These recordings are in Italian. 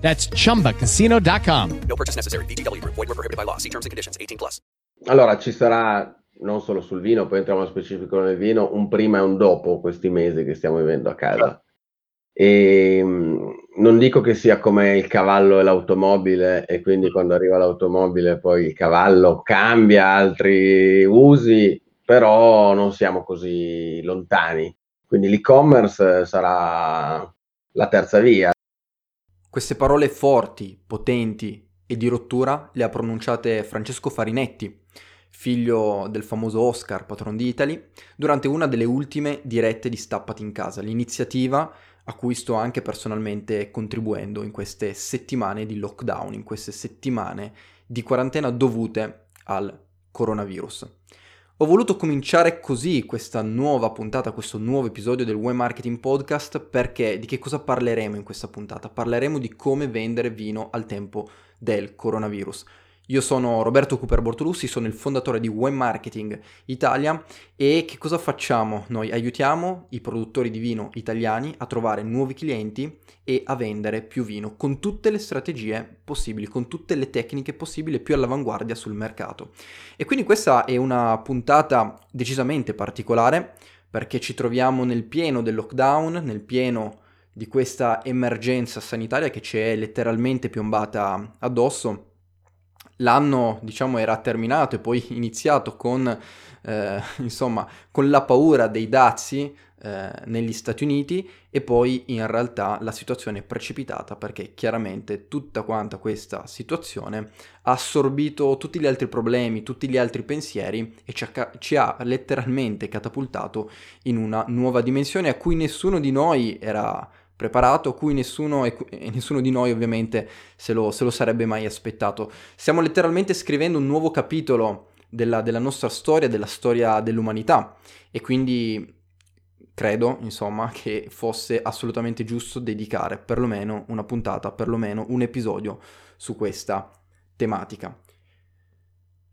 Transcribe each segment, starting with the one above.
That's chumbacasino.com. No purchase necessary. VGW Group. Void were prohibited by law. See terms and conditions. 18 plus. Allora, ci sarà non solo sul vino, poi entriamo nello specifico nel vino, un prima e un dopo questi mesi che stiamo vivendo a casa. E mh, non dico che sia come il cavallo e l'automobile, e quindi quando arriva l'automobile poi il cavallo cambia altri usi, però non siamo così lontani. Quindi l'e-commerce sarà la terza via. Queste parole forti, potenti e di rottura le ha pronunciate Francesco Farinetti, figlio del famoso Oscar, patron di Italy, durante una delle ultime dirette di Stappati in casa, l'iniziativa a cui sto anche personalmente contribuendo in queste settimane di lockdown, in queste settimane di quarantena dovute al coronavirus. Ho voluto cominciare così questa nuova puntata, questo nuovo episodio del Web Marketing Podcast perché di che cosa parleremo in questa puntata? Parleremo di come vendere vino al tempo del coronavirus. Io sono Roberto Cooper Bortolussi, sono il fondatore di Web Marketing Italia e che cosa facciamo? Noi aiutiamo i produttori di vino italiani a trovare nuovi clienti e a vendere più vino con tutte le strategie possibili, con tutte le tecniche possibili più all'avanguardia sul mercato. E quindi questa è una puntata decisamente particolare perché ci troviamo nel pieno del lockdown, nel pieno di questa emergenza sanitaria che ci è letteralmente piombata addosso l'anno diciamo era terminato e poi iniziato con, eh, insomma, con la paura dei dazi eh, negli Stati Uniti e poi in realtà la situazione è precipitata perché chiaramente tutta quanta questa situazione ha assorbito tutti gli altri problemi, tutti gli altri pensieri e ci ha, ci ha letteralmente catapultato in una nuova dimensione a cui nessuno di noi era preparato, cui nessuno, e, nessuno di noi ovviamente se lo, se lo, sarebbe mai aspettato. Stiamo letteralmente scrivendo un nuovo capitolo della, della nostra storia, della storia dell'umanità e quindi credo, insomma, che fosse assolutamente giusto dedicare perlomeno una puntata, perlomeno un episodio su questa tematica.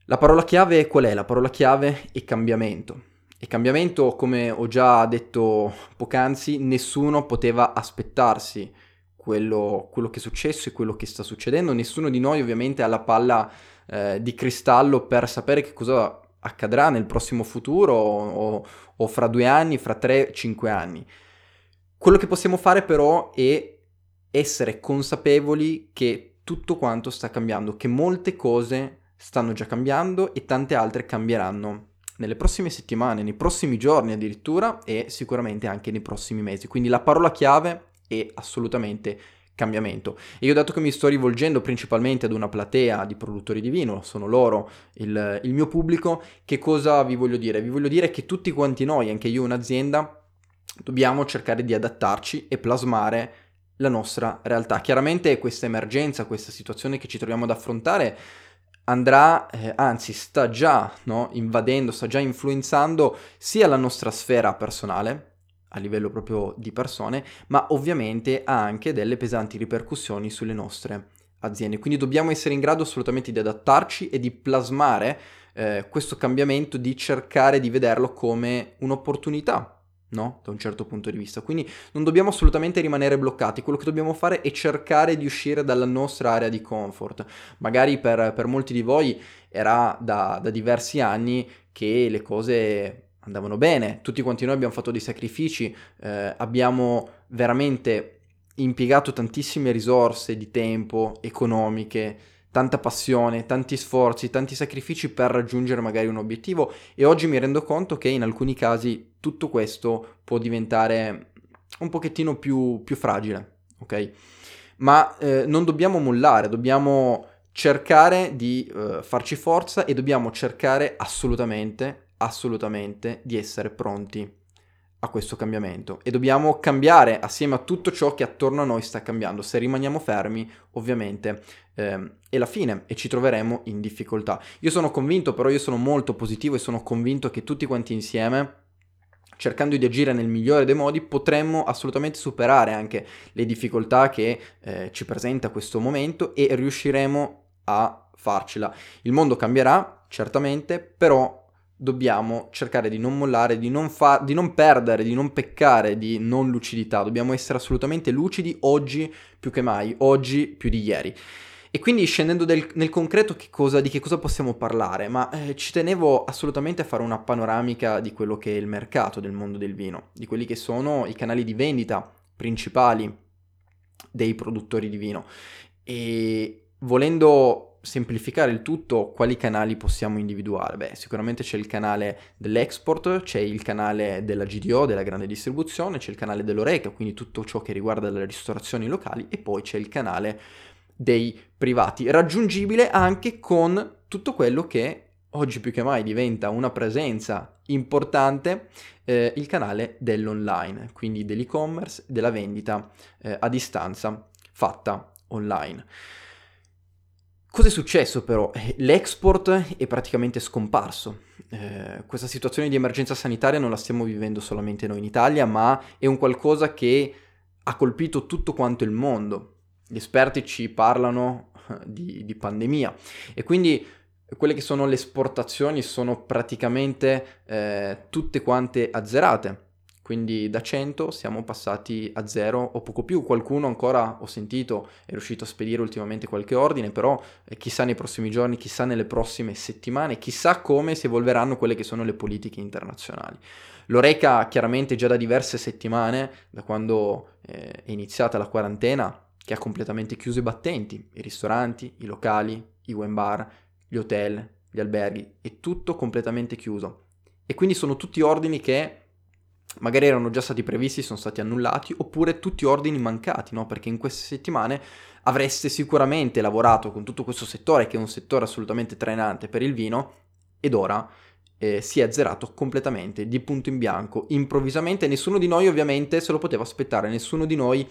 La parola chiave qual è? La parola chiave è cambiamento. E cambiamento, come ho già detto poc'anzi, nessuno poteva aspettarsi quello, quello, che è successo e quello che sta succedendo. Nessuno di noi ovviamente ha la palla eh, di cristallo per sapere che cosa accadrà nel prossimo futuro o, o fra due anni, fra tre, cinque anni. Quello che possiamo fare però è essere consapevoli che tutto quanto sta cambiando, che molte cose stanno già cambiando e tante altre cambieranno nelle prossime settimane, nei prossimi giorni addirittura e sicuramente anche nei prossimi mesi. Quindi la parola chiave è assolutamente cambiamento. E io dato che mi sto rivolgendo principalmente ad una platea di produttori di vino, sono loro il, il mio pubblico, che cosa vi voglio dire? Vi voglio dire che tutti quanti noi, anche io un'azienda, dobbiamo cercare di adattarci e plasmare la nostra realtà. Chiaramente questa emergenza, questa situazione che ci troviamo ad affrontare andrà, eh, anzi sta già no, invadendo, sta già influenzando sia la nostra sfera personale, a livello proprio di persone, ma ovviamente ha anche delle pesanti ripercussioni sulle nostre aziende. Quindi dobbiamo essere in grado assolutamente di adattarci e di plasmare eh, questo cambiamento, di cercare di vederlo come un'opportunità no? Da un certo punto di vista. Quindi non dobbiamo assolutamente rimanere bloccati, quello che dobbiamo fare è cercare di uscire dalla nostra area di comfort. Magari per, per molti di voi era da, da diversi anni che le cose andavano bene, tutti quanti noi abbiamo fatto dei sacrifici, eh, abbiamo veramente impiegato tantissime risorse di tempo, economiche, tanta passione, tanti sforzi, tanti sacrifici per raggiungere magari un obiettivo e oggi mi rendo conto che in alcuni casi tutto questo può diventare un pochettino più, più fragile, ok? Ma eh, non dobbiamo mollare, dobbiamo cercare di eh, farci forza e dobbiamo cercare assolutamente, assolutamente di essere pronti a questo cambiamento e dobbiamo cambiare assieme a tutto ciò che attorno a noi sta cambiando. Se rimaniamo fermi, ovviamente eh, è la fine e ci troveremo in difficoltà. Io sono convinto, però io sono molto positivo e sono convinto che tutti quanti insieme cercando di agire nel migliore dei modi, potremmo assolutamente superare anche le difficoltà che eh, ci presenta questo momento e riusciremo a farcela. Il mondo cambierà, certamente, però dobbiamo cercare di non mollare, di non, fa- di non perdere, di non peccare di non lucidità. Dobbiamo essere assolutamente lucidi oggi più che mai, oggi più di ieri. E quindi scendendo del, nel concreto che cosa, di che cosa possiamo parlare, ma eh, ci tenevo assolutamente a fare una panoramica di quello che è il mercato del mondo del vino, di quelli che sono i canali di vendita principali dei produttori di vino. E volendo semplificare il tutto, quali canali possiamo individuare? Beh, sicuramente c'è il canale dell'export, c'è il canale della GDO, della grande distribuzione, c'è il canale dell'Oreca, quindi tutto ciò che riguarda le ristorazioni locali, e poi c'è il canale dei privati, raggiungibile anche con tutto quello che oggi più che mai diventa una presenza importante, eh, il canale dell'online, quindi dell'e-commerce, della vendita eh, a distanza fatta online. Cosa è successo però? Eh, l'export è praticamente scomparso. Eh, questa situazione di emergenza sanitaria non la stiamo vivendo solamente noi in Italia, ma è un qualcosa che ha colpito tutto quanto il mondo gli esperti ci parlano eh, di, di pandemia e quindi quelle che sono le esportazioni sono praticamente eh, tutte quante azzerate. Quindi da 100 siamo passati a 0 o poco più. Qualcuno ancora ho sentito è riuscito a spedire ultimamente qualche ordine, però eh, chissà nei prossimi giorni, chissà nelle prossime settimane, chissà come si evolveranno quelle che sono le politiche internazionali. L'Oreca chiaramente già da diverse settimane, da quando eh, è iniziata la quarantena, che ha completamente chiuso i battenti, i ristoranti, i locali, i wine bar, gli hotel, gli alberghi, è tutto completamente chiuso. E quindi sono tutti ordini che magari erano già stati previsti, sono stati annullati, oppure tutti ordini mancati, no? Perché in queste settimane avreste sicuramente lavorato con tutto questo settore, che è un settore assolutamente trainante per il vino, ed ora eh, si è azzerato completamente, di punto in bianco, improvvisamente. Nessuno di noi ovviamente se lo poteva aspettare, nessuno di noi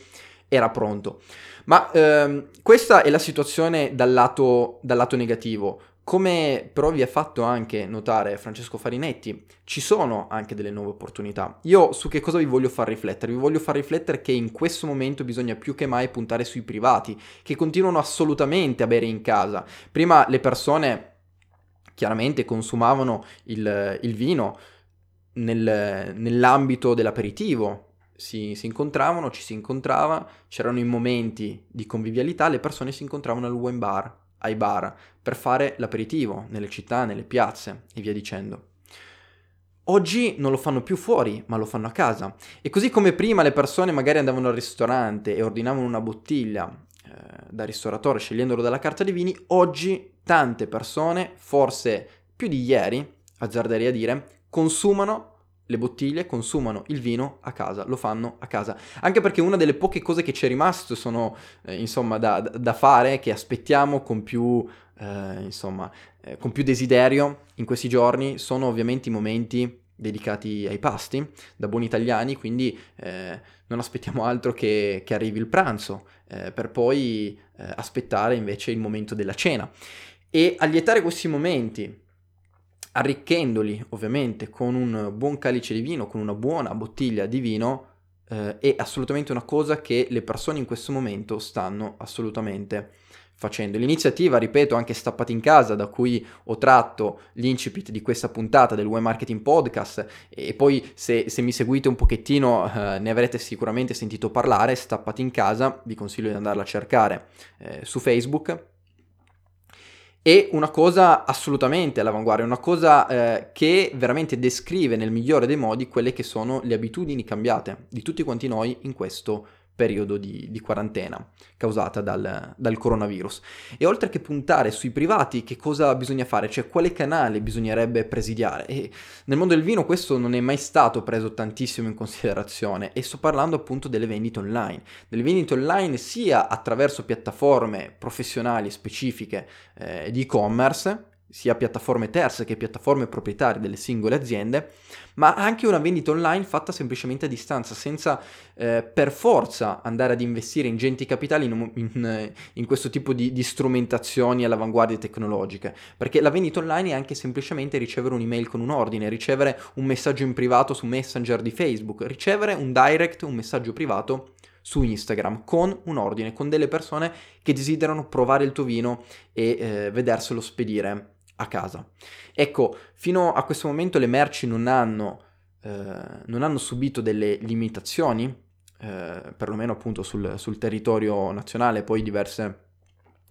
era pronto. Ma ehm, questa è la situazione dal lato, dal lato negativo. Come però vi ha fatto anche notare Francesco Farinetti, ci sono anche delle nuove opportunità. Io su che cosa vi voglio far riflettere? Vi voglio far riflettere che in questo momento bisogna più che mai puntare sui privati, che continuano assolutamente a bere in casa. Prima le persone chiaramente consumavano il, il vino nel, nell'ambito dell'aperitivo, si, si, incontravano, ci si incontrava, c'erano i momenti di convivialità, le persone si incontravano al wine bar, ai bar, per fare l'aperitivo nelle città, nelle piazze e via dicendo. Oggi non lo fanno più fuori, ma lo fanno a casa. E così come prima le persone magari andavano al ristorante e ordinavano una bottiglia eh, da ristoratore scegliendolo dalla carta dei vini, oggi tante persone, forse più di ieri, azzarderei a dire, consumano le bottiglie, consumano il vino a casa, lo fanno a casa. Anche perché una delle poche cose che ci è rimasto sono, eh, insomma, da, da, fare, che aspettiamo con più, eh, insomma, eh, con più desiderio in questi giorni, sono ovviamente i momenti dedicati ai pasti, da buoni italiani, quindi eh, non aspettiamo altro che, che arrivi il pranzo, eh, per poi eh, aspettare invece il momento della cena. E allietare questi momenti arricchendoli ovviamente con un buon calice di vino, con una buona bottiglia di vino, eh, è assolutamente una cosa che le persone in questo momento stanno assolutamente facendo. L'iniziativa, ripeto, anche Stappati in casa, da cui ho tratto l'incipit di questa puntata del Web Marketing Podcast, e poi se, se mi seguite un pochettino eh, ne avrete sicuramente sentito parlare, Stappati in casa, vi consiglio di andarla a cercare eh, su Facebook, è una cosa assolutamente all'avanguardia, una cosa eh, che veramente descrive nel migliore dei modi quelle che sono le abitudini cambiate di tutti quanti noi in questo periodo di, di quarantena causata dal, dal, coronavirus. E oltre che puntare sui privati, che cosa bisogna fare? Cioè quale canale bisognerebbe presidiare? E nel mondo del vino questo non è mai stato preso tantissimo in considerazione e sto parlando appunto delle vendite online. Delle vendite online sia attraverso piattaforme professionali specifiche eh, di e-commerce, sia piattaforme terze che piattaforme proprietarie delle singole aziende, ma anche una vendita online fatta semplicemente a distanza, senza eh, per forza andare ad investire ingenti capitali in, in, in questo tipo di, di, strumentazioni all'avanguardia tecnologiche, perché la vendita online è anche semplicemente ricevere un'email con un ordine, ricevere un messaggio in privato su Messenger di Facebook, ricevere un direct, un messaggio privato su Instagram con un ordine, con delle persone che desiderano provare il tuo vino e eh, vederselo spedire a casa. Ecco, fino a questo momento le merci non hanno, eh, non hanno subito delle limitazioni, eh, perlomeno appunto sul, sul, territorio nazionale, poi diverse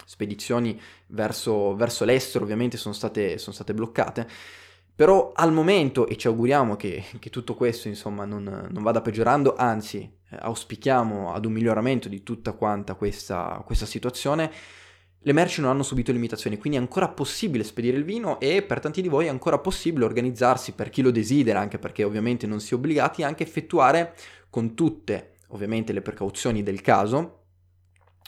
spedizioni verso, verso l'estero ovviamente sono state, sono state, bloccate. Però al momento, e ci auguriamo che, che tutto questo insomma non, non vada peggiorando, anzi auspichiamo ad un miglioramento di tutta quanta questa, questa situazione, le merci non hanno subito limitazioni, quindi è ancora possibile spedire il vino e per tanti di voi è ancora possibile organizzarsi per chi lo desidera, anche perché ovviamente non si è obbligati, anche effettuare con tutte ovviamente le precauzioni del caso,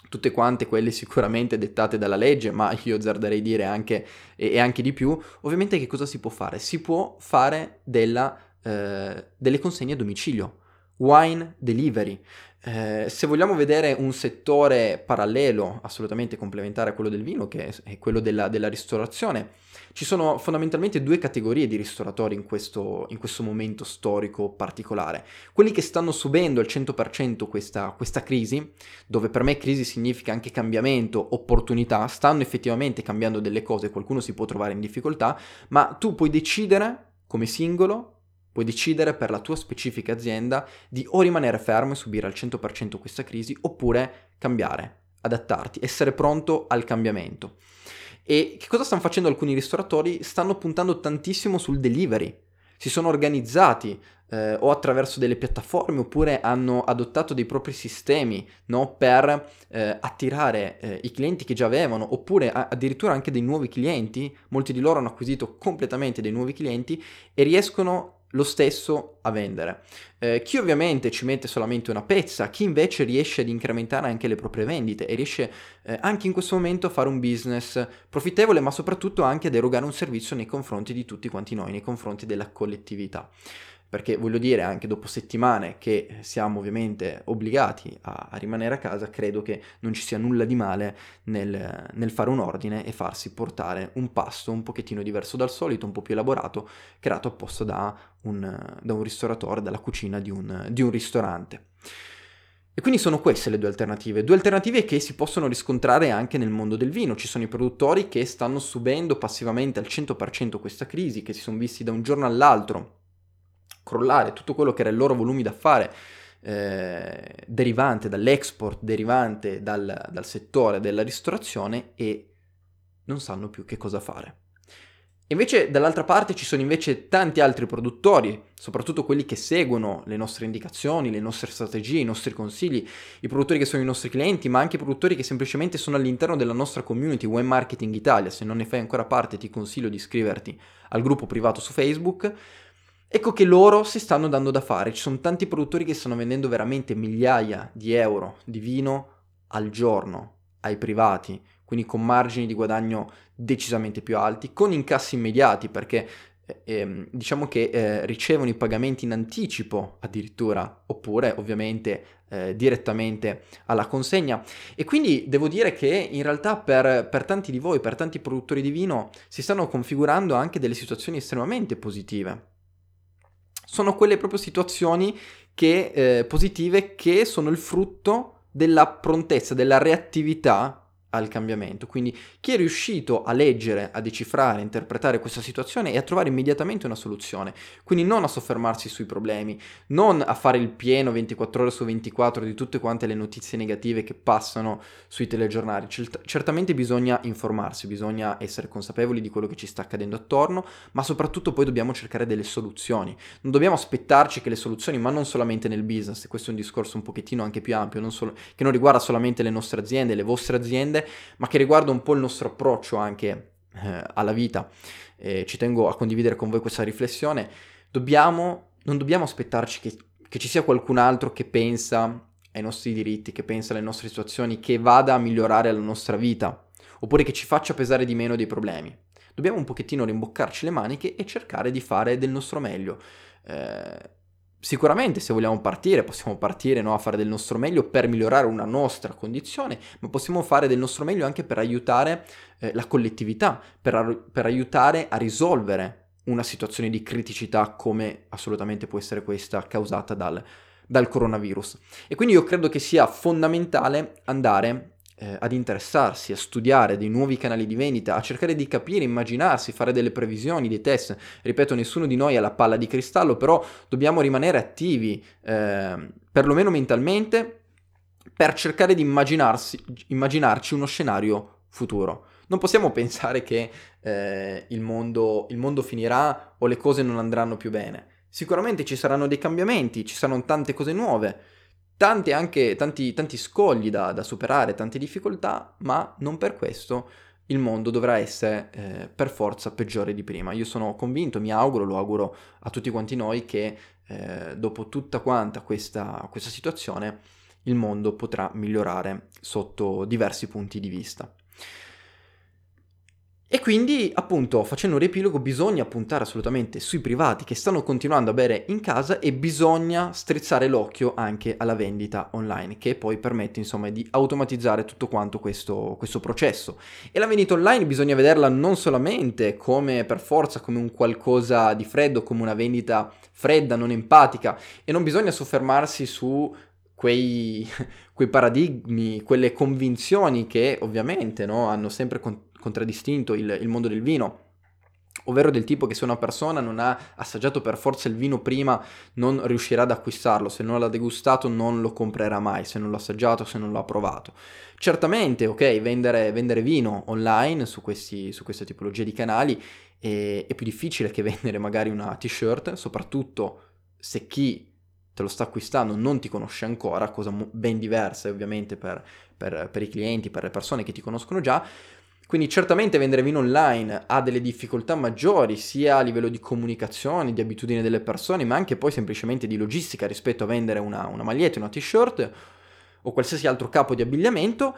tutte quante quelle sicuramente dettate dalla legge, ma io azzarderei dire anche e, anche di più, ovviamente che cosa si può fare? Si può fare della, eh, delle consegne a domicilio, wine delivery. Eh, se vogliamo vedere un settore parallelo, assolutamente complementare a quello del vino, che è quello della, della ristorazione, ci sono fondamentalmente due categorie di ristoratori in questo, in questo, momento storico particolare. Quelli che stanno subendo al 100% questa, questa crisi, dove per me crisi significa anche cambiamento, opportunità, stanno effettivamente cambiando delle cose, qualcuno si può trovare in difficoltà, ma tu puoi decidere come singolo Puoi decidere per la tua specifica azienda di o rimanere fermo e subire al 100% questa crisi oppure cambiare, adattarti, essere pronto al cambiamento. E che cosa stanno facendo alcuni ristoratori? Stanno puntando tantissimo sul delivery. Si sono organizzati eh, o attraverso delle piattaforme oppure hanno adottato dei propri sistemi no, per eh, attirare eh, i clienti che già avevano oppure a- addirittura anche dei nuovi clienti. Molti di loro hanno acquisito completamente dei nuovi clienti e riescono lo stesso a vendere. Eh, chi ovviamente ci mette solamente una pezza, chi invece riesce ad incrementare anche le proprie vendite e riesce eh, anche in questo momento a fare un business profittevole, ma soprattutto anche ad erogare un servizio nei confronti di tutti quanti noi, nei confronti della collettività perché voglio dire anche dopo settimane che siamo ovviamente obbligati a, a rimanere a casa, credo che non ci sia nulla di male nel, nel, fare un ordine e farsi portare un pasto un pochettino diverso dal solito, un po' più elaborato, creato apposta da un, da un ristoratore, dalla cucina di un, di un ristorante. E quindi sono queste le due alternative, due alternative che si possono riscontrare anche nel mondo del vino. Ci sono i produttori che stanno subendo passivamente al 100% questa crisi, che si sono visti da un giorno all'altro crollare tutto quello che era il loro volume d'affare eh, derivante dall'export, derivante dal, dal settore della ristorazione e non sanno più che cosa fare. Invece dall'altra parte ci sono invece tanti altri produttori, soprattutto quelli che seguono le nostre indicazioni, le nostre strategie, i nostri consigli, i produttori che sono i nostri clienti, ma anche i produttori che semplicemente sono all'interno della nostra community Web Marketing Italia. Se non ne fai ancora parte ti consiglio di iscriverti al gruppo privato su Facebook Ecco che loro si stanno dando da fare, ci sono tanti produttori che stanno vendendo veramente migliaia di euro di vino al giorno ai privati, quindi con margini di guadagno decisamente più alti, con incassi immediati perché eh, ehm, diciamo che eh, ricevono i pagamenti in anticipo addirittura, oppure ovviamente eh, direttamente alla consegna. E quindi devo dire che in realtà per, per tanti di voi, per tanti produttori di vino, si stanno configurando anche delle situazioni estremamente positive sono quelle proprio situazioni che, eh, positive che sono il frutto della prontezza, della reattività al cambiamento. Quindi chi è riuscito a leggere, a decifrare, a interpretare questa situazione e a trovare immediatamente una soluzione. Quindi non a soffermarsi sui problemi, non a fare il pieno 24 ore su 24 di tutte quante le notizie negative che passano sui telegiornali. Cert- certamente bisogna informarsi, bisogna essere consapevoli di quello che ci sta accadendo attorno, ma soprattutto poi dobbiamo cercare delle soluzioni. Non dobbiamo aspettarci che le soluzioni, ma non solamente nel business, questo è un discorso un pochettino anche più ampio, non solo, che non riguarda solamente le nostre aziende, le vostre aziende, ma che riguarda un po' il nostro approccio anche eh, alla vita. Eh, ci tengo a condividere con voi questa riflessione. Dobbiamo, non dobbiamo aspettarci che, che ci sia qualcun altro che pensa ai nostri diritti, che pensa alle nostre situazioni, che vada a migliorare la nostra vita, oppure che ci faccia pesare di meno dei problemi. dobbiamo un pochettino rimboccarci le maniche e cercare di fare del nostro meglio. Eh, Sicuramente se vogliamo partire possiamo partire no, a fare del nostro meglio per migliorare una nostra condizione, ma possiamo fare del nostro meglio anche per aiutare eh, la collettività, per, per aiutare a risolvere una situazione di criticità come assolutamente può essere questa causata dal, dal coronavirus. E quindi io credo che sia fondamentale andare eh, ad interessarsi, a studiare dei nuovi canali di vendita, a cercare di capire, immaginarsi, fare delle previsioni, dei test. Ripeto, nessuno di noi ha la palla di cristallo, però dobbiamo rimanere attivi, eh, perlomeno mentalmente, per cercare di immaginarci uno scenario futuro. Non possiamo pensare che eh, il, mondo, il mondo finirà o le cose non andranno più bene. Sicuramente ci saranno dei cambiamenti, ci saranno tante cose nuove, tanti, anche, tanti, tanti scogli da, da, superare, tante difficoltà, ma non per questo il mondo dovrà essere eh, per forza peggiore di prima. Io sono convinto, mi auguro, lo auguro a tutti quanti noi che eh, dopo tutta quanta questa, questa situazione il mondo potrà migliorare sotto diversi punti di vista. E quindi, appunto, facendo un riepilogo, bisogna puntare assolutamente sui privati che stanno continuando a bere in casa e bisogna strizzare l'occhio anche alla vendita online, che poi permette, insomma, di automatizzare tutto quanto questo, questo processo. E la vendita online bisogna vederla non solamente come per forza, come un qualcosa di freddo, come una vendita fredda, non empatica, e non bisogna soffermarsi su quei, quei paradigmi, quelle convinzioni che ovviamente no, hanno sempre con- contraddistinto il, il mondo del vino ovvero del tipo che se una persona non ha assaggiato per forza il vino prima non riuscirà ad acquistarlo, se non l'ha degustato non lo comprerà mai, se non l'ha assaggiato, se non l'ha provato. Certamente, ok, vendere, vendere vino online su, questi, su, queste tipologie di canali è, è più difficile che vendere magari una t-shirt, soprattutto se chi te lo sta acquistando non ti conosce ancora, cosa ben diversa ovviamente per, per, per i clienti, per le persone che ti conoscono già, quindi certamente vendere vino online ha delle difficoltà maggiori sia a livello di comunicazione, di abitudine delle persone, ma anche poi semplicemente di logistica rispetto a vendere una, una maglietta, una t-shirt o qualsiasi altro capo di abbigliamento,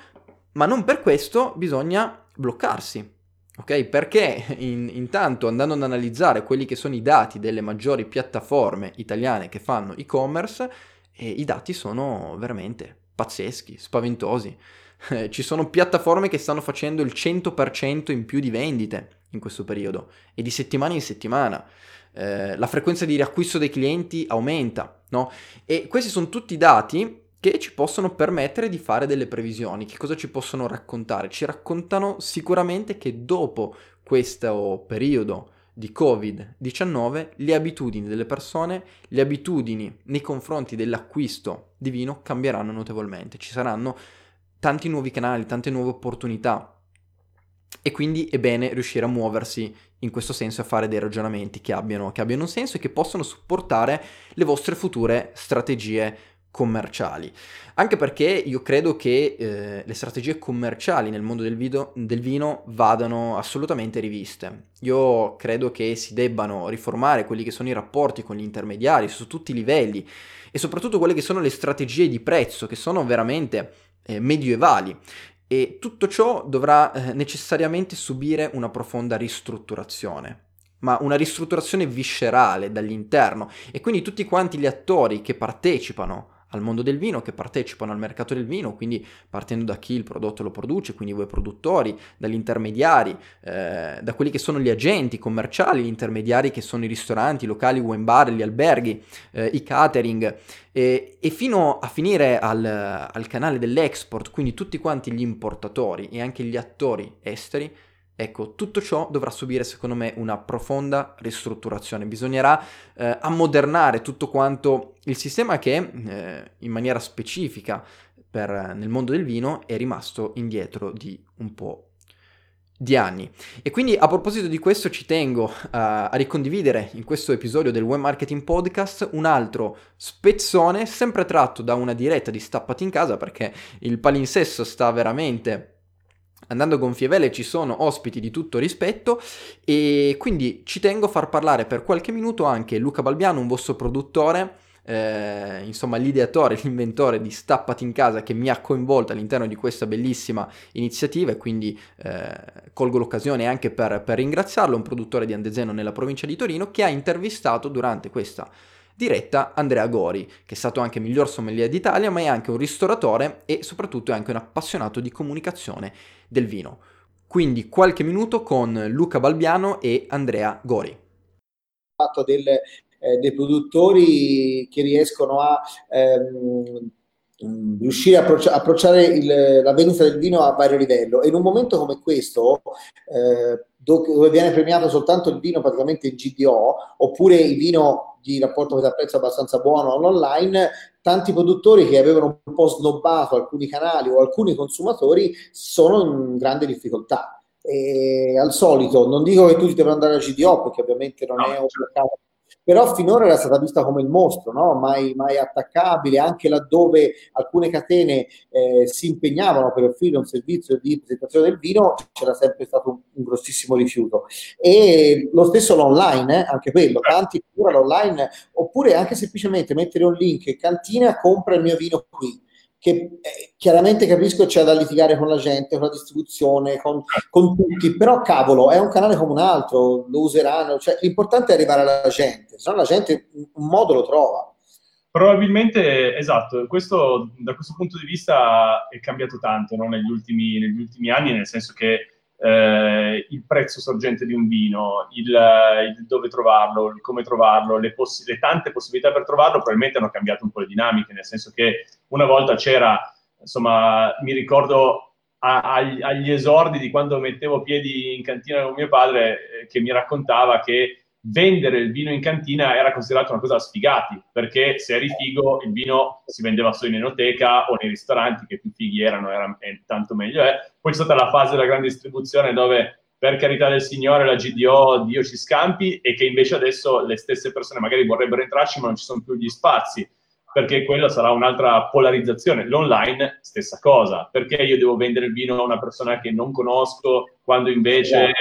ma non per questo bisogna bloccarsi. Ok? Perché in, intanto andando ad analizzare quelli che sono i dati delle maggiori piattaforme italiane che fanno e-commerce, eh, i dati sono veramente pazzeschi, spaventosi. Eh, ci sono piattaforme che stanno facendo il 100% in più di vendite in questo periodo e di settimana in settimana. Eh, la frequenza di riacquisto dei clienti aumenta, no? E questi sono tutti dati che ci possono permettere di fare delle previsioni. Che cosa ci possono raccontare? Ci raccontano sicuramente che dopo questo periodo di Covid-19 le abitudini delle persone, le abitudini nei confronti dell'acquisto di vino cambieranno notevolmente. Ci saranno tanti nuovi canali, tante nuove opportunità. E quindi è bene riuscire a muoversi in questo senso e a fare dei ragionamenti che abbiano, che abbiano un senso e che possano supportare le vostre future strategie commerciali. Anche perché io credo che eh, le strategie commerciali nel mondo del, video, del, vino vadano assolutamente riviste. Io credo che si debbano riformare quelli che sono i rapporti con gli intermediari su tutti i livelli e soprattutto quelle che sono le strategie di prezzo che sono veramente eh, medievali. E tutto ciò dovrà eh, necessariamente subire una profonda ristrutturazione. Ma una ristrutturazione viscerale dall'interno. E quindi tutti quanti gli attori che partecipano al mondo del vino, che partecipano al mercato del vino, quindi partendo da chi il prodotto lo produce, quindi voi produttori, dagli intermediari, eh, da quelli che sono gli agenti commerciali, gli intermediari che sono i ristoranti, i locali, i wine bar, gli alberghi, eh, i catering, e, e, fino a finire al, al canale dell'export, quindi tutti quanti gli importatori e anche gli attori esteri, Ecco, tutto ciò dovrà subire secondo me una profonda ristrutturazione. Bisognerà eh, ammodernare tutto quanto il sistema che eh, in maniera specifica per, nel mondo del vino è rimasto indietro di un po' di anni. E quindi a proposito di questo ci tengo uh, a ricondividere in questo episodio del Web Marketing Podcast un altro spezzone sempre tratto da una diretta di Stappati in casa perché il palinsesto sta veramente andando a gonfie vele ci sono ospiti di tutto rispetto e quindi ci tengo a far parlare per qualche minuto anche Luca Balbiano, un vostro produttore eh, insomma l'ideatore, l'inventore di Stappati in casa che mi ha coinvolto all'interno di questa bellissima iniziativa e quindi eh, colgo l'occasione anche per, per ringraziarlo, un produttore di Andezeno nella provincia di Torino che ha intervistato durante questa diretta Andrea Gori, che è stato anche miglior sommelier d'Italia, ma è anche un ristoratore e soprattutto è anche un appassionato di comunicazione del vino. Quindi qualche minuto con Luca Balbiano e Andrea Gori. Fatto del, eh, dei produttori che riescono a ehm, riuscire a approcci- approcciare il, la vendita del vino a vario livello e in un momento come questo eh, dove viene premiato soltanto il vino praticamente in GDO oppure il vino di rapporto qualità-prezzo abbastanza buono online, tanti produttori che avevano un po' snobbato alcuni canali o alcuni consumatori sono in grande difficoltà. E al solito, non dico che tutti devono andare a GDO perché ovviamente non è un mercato però finora era stata vista come il mostro, no? mai, mai, attaccabile, anche laddove alcune catene eh, si impegnavano per offrire un servizio di presentazione del vino, c'era sempre stato un, un grossissimo rifiuto. E lo stesso l'online, eh? anche quello, tanti curano l'online, oppure anche semplicemente mettere un link, cantina, compra il mio vino qui che eh, chiaramente capisco c'è da litigare con la gente, con la distribuzione, con, con, tutti, però cavolo, è un canale come un altro, lo useranno, cioè, l'importante è arrivare alla gente, se no la gente un modo lo trova. Probabilmente, esatto, questo da questo punto di vista è cambiato tanto no? negli, ultimi, negli ultimi anni, nel senso che eh, il prezzo sorgente di un vino, il, il, dove trovarlo, il come trovarlo, le, poss- le, tante possibilità per trovarlo probabilmente hanno cambiato un po' le dinamiche, nel senso che una volta c'era, insomma, mi ricordo a, a, agli esordi di quando mettevo piedi in cantina con mio padre eh, che mi raccontava che vendere il vino in cantina era considerato una cosa sfigati, perché se eri figo il vino si vendeva solo in enoteca o nei ristoranti, che più fighi erano, era, e tanto meglio è. Poi c'è stata la fase della grande distribuzione dove per carità del Signore la GDO Dio ci scampi e che invece adesso le stesse persone magari vorrebbero entrarci ma non ci sono più gli spazi perché quella sarà un'altra polarizzazione. L'online, stessa cosa, perché io devo vendere il vino a una persona che non conosco quando invece...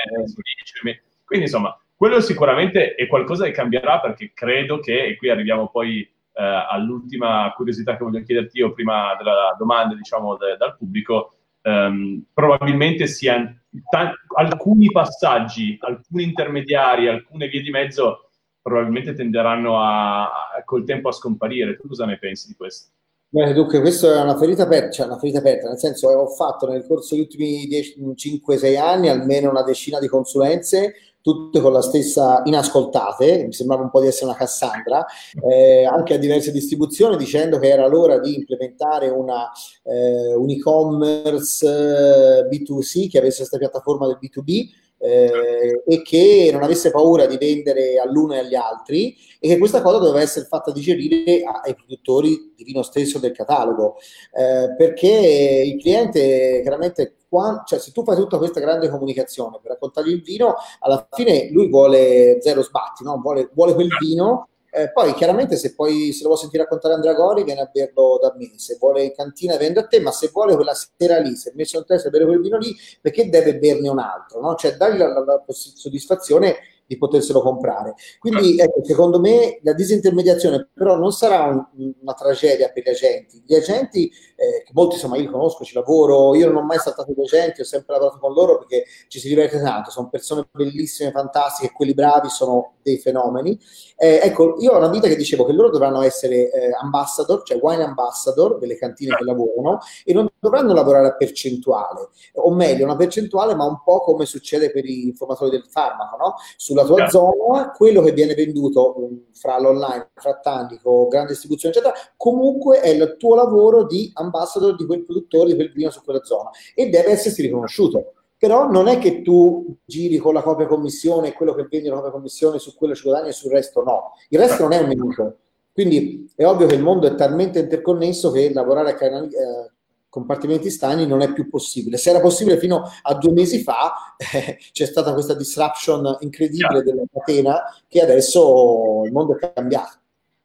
Quindi insomma, quello sicuramente è qualcosa che cambierà perché credo che, e qui arriviamo poi eh, all'ultima curiosità che voglio chiederti io prima della domanda, diciamo, de, dal pubblico, ehm, probabilmente siano t- alcuni passaggi, alcuni intermediari, alcune vie di mezzo probabilmente tenderanno a, a, col tempo a scomparire. Tu cosa ne pensi di questo? Beh, dunque, questa è una ferita aperta, cioè una ferita aperta, nel senso che ho fatto nel corso degli ultimi 5-6 anni almeno una decina di consulenze tutte con la stessa inascoltate, mi sembrava un po' di essere una Cassandra, eh, anche a diverse distribuzioni dicendo che era l'ora di implementare una, eh, un e-commerce eh, B2C che avesse questa piattaforma del B2B eh, e che non avesse paura di vendere all'uno e agli altri e che questa cosa doveva essere fatta digerire ai produttori di vino stesso del catalogo eh, perché il cliente chiaramente quando, cioè, se tu fai tutta questa grande comunicazione per raccontargli il vino alla fine lui vuole zero sbatti no? vuole, vuole quel vino eh, poi chiaramente se poi se lo vuoi sentire raccontare Andrea Gori viene a berlo da me, se vuole in cantina vende a te, ma se vuole quella sera lì, se messo in testa a bere quel vino lì, perché deve berne un altro? No? Cioè dagli la, la, la soddisfazione di poterselo comprare. Quindi ecco, secondo me la disintermediazione però non sarà un, una tragedia per gli agenti. Gli agenti, eh, che molti insomma io li conosco, ci lavoro, io non ho mai saltato gli agenti, ho sempre lavorato con loro perché ci si diverte tanto, sono persone bellissime, fantastiche, quelli bravi sono dei fenomeni. Eh, ecco, io ho una vita che dicevo che loro dovranno essere eh, ambassador, cioè wine ambassador delle cantine che lavorano e non dovranno lavorare a percentuale, o meglio, una percentuale ma un po' come succede per i formatori del farmaco, no? Sulla sulla tua yeah. zona, quello che viene venduto fra l'online, fra Tandico, grande distribuzione, eccetera, comunque è il tuo lavoro di ambassador di quel produttore, di quel vino su quella zona e deve essersi riconosciuto. Però non è che tu giri con la copia commissione, quello che vendi la copia commissione su quello ci guadagni e sul resto no. Il resto non è un minuto. Quindi è ovvio che il mondo è talmente interconnesso che lavorare a canali, eh, compartimenti stagni non è più possibile. Se era possibile fino a due mesi fa, eh, c'è stata questa disruption incredibile della catena che adesso il mondo è cambiato.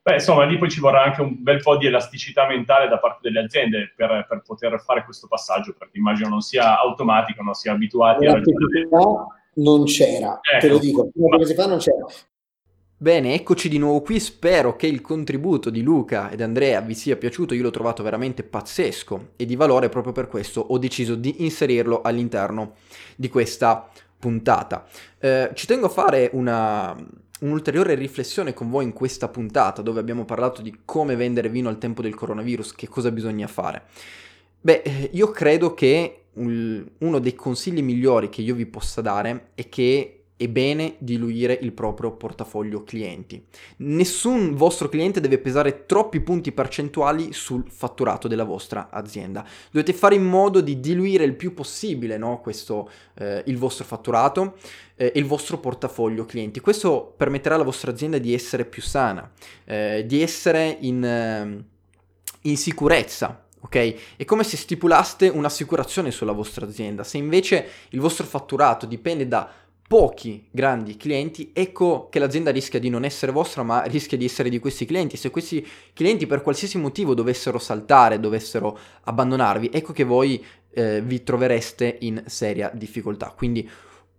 Beh, insomma, lì poi ci vorrà anche un bel po' di elasticità mentale da parte delle aziende per, per poter fare questo passaggio, perché immagino non sia automatico, non sia abituati a. Non c'era, ecco. te lo dico, prima due mesi fa non c'era. Bene, eccoci di nuovo qui, spero che il contributo di Luca ed Andrea vi sia piaciuto, io l'ho trovato veramente pazzesco e di valore proprio per questo ho deciso di inserirlo all'interno di questa puntata. Eh, ci tengo a fare una, un'ulteriore riflessione con voi in questa puntata dove abbiamo parlato di come vendere vino al tempo del coronavirus, che cosa bisogna fare. Beh, eh, io credo che uno dei consigli migliori che io vi possa dare è che è bene diluire il proprio portafoglio clienti. Nessun vostro cliente deve pesare troppi punti percentuali sul fatturato della vostra azienda. Dovete fare in modo di diluire il più possibile no? Questo, eh, il vostro fatturato e eh, il vostro portafoglio clienti. Questo permetterà alla vostra azienda di essere più sana, eh, di essere in, ehm, in sicurezza ok? È come se stipulaste un'assicurazione sulla vostra azienda. Se invece il vostro fatturato dipende da pochi grandi clienti, ecco che l'azienda rischia di non essere vostra, ma rischia di essere di questi clienti. Se questi clienti per qualsiasi motivo dovessero saltare, dovessero abbandonarvi, ecco che voi eh, vi trovereste in seria difficoltà. Quindi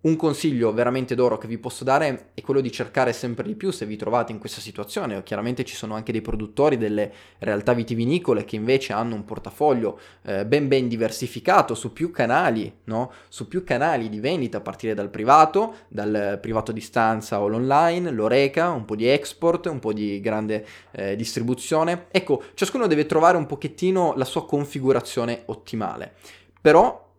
un consiglio veramente d'oro che vi posso dare è quello di cercare sempre di più se vi trovate in questa situazione. Chiaramente ci sono anche dei produttori delle realtà vitivinicole che invece hanno un portafoglio eh, ben ben diversificato su più canali, no? Su più canali di vendita a partire dal privato, dal privato a distanza o l'online, l'oreca, un po' di export, un po' di grande eh, distribuzione. Ecco, ciascuno deve trovare un pochettino la sua configurazione ottimale. Però,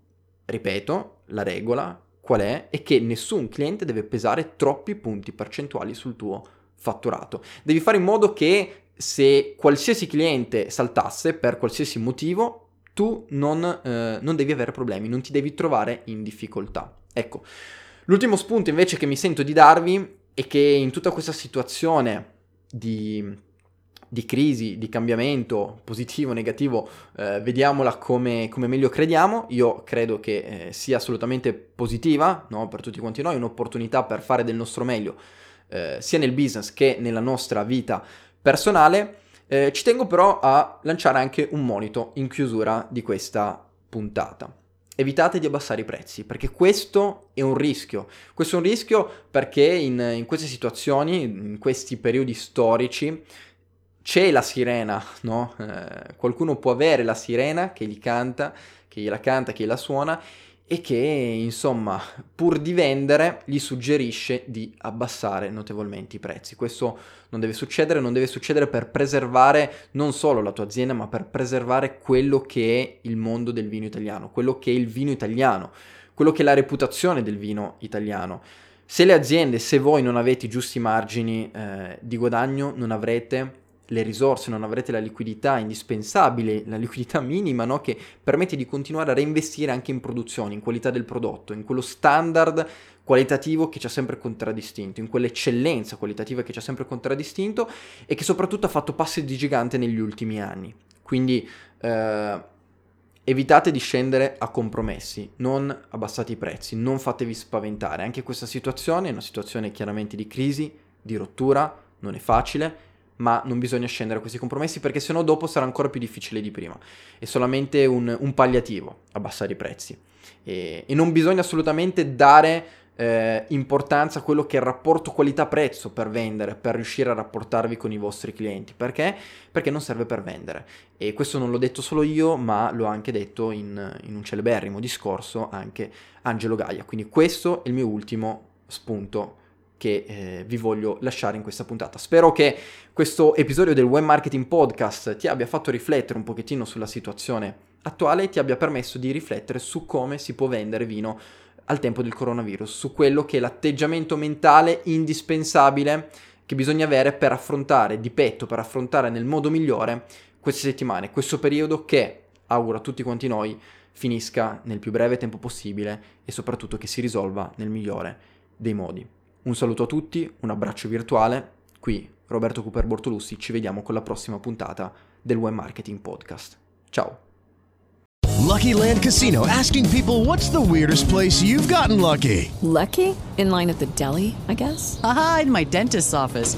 ripeto, la regola qual è? È che nessun cliente deve pesare troppi punti percentuali sul tuo fatturato. Devi fare in modo che se qualsiasi cliente saltasse per qualsiasi motivo, tu non, eh, non devi avere problemi, non ti devi trovare in difficoltà. Ecco, l'ultimo spunto invece che mi sento di darvi è che in tutta questa situazione di di crisi, di cambiamento, positivo, negativo, eh, vediamola come, come, meglio crediamo. Io credo che eh, sia assolutamente positiva no? per tutti quanti noi, un'opportunità per fare del nostro meglio, eh, sia nel business che nella nostra vita personale. Eh, ci tengo però a lanciare anche un monito in chiusura di questa puntata. Evitate di abbassare i prezzi, perché questo è un rischio. Questo è un rischio perché in, in queste situazioni, in questi periodi storici, c'è la sirena, no? Eh, qualcuno può avere la sirena che gli canta, che gliela canta, che la suona e che insomma pur di vendere gli suggerisce di abbassare notevolmente i prezzi. Questo non deve succedere, non deve succedere per preservare non solo la tua azienda, ma per preservare quello che è il mondo del vino italiano, quello che è il vino italiano, quello che è la reputazione del vino italiano. Se le aziende, se voi non avete i giusti margini eh, di guadagno, non avrete le risorse, non avrete la liquidità indispensabile, la liquidità minima no? che permette di continuare a reinvestire anche in produzione, in qualità del prodotto, in quello standard qualitativo che ci ha sempre contraddistinto, in quell'eccellenza qualitativa che ci ha sempre contraddistinto e che soprattutto ha fatto passi di gigante negli ultimi anni. Quindi eh, evitate di scendere a compromessi, non abbassate i prezzi, non fatevi spaventare. Anche questa situazione è una situazione chiaramente di crisi, di rottura, non è facile ma non bisogna scendere a questi compromessi perché sennò dopo sarà ancora più difficile di prima. È solamente un, un palliativo abbassare i prezzi. E, e non bisogna assolutamente dare eh, importanza a quello che è il rapporto qualità-prezzo per vendere, per riuscire a rapportarvi con i vostri clienti. Perché? Perché non serve per vendere. E questo non l'ho detto solo io, ma l'ho anche detto in, in un celeberrimo discorso anche Angelo Gaia. Quindi questo è il mio ultimo spunto che eh, vi voglio lasciare in questa puntata. Spero che questo episodio del Web Marketing Podcast ti abbia fatto riflettere un pochettino sulla situazione attuale e ti abbia permesso di riflettere su come si può vendere vino al tempo del coronavirus, su quello che è l'atteggiamento mentale indispensabile che bisogna avere per affrontare di petto, per affrontare nel modo migliore queste settimane, questo periodo che auguro a tutti quanti noi finisca nel più breve tempo possibile e soprattutto che si risolva nel migliore dei modi. Un saluto a tutti, un abbraccio virtuale. Qui Roberto Cooper Bortolussi, ci vediamo con la prossima puntata del Web Marketing Podcast. Ciao. Lucky Land Casino asking people what's the weirdest place you've gotten lucky? Lucky? In line at the deli, I guess. Aha, in my dentist's office.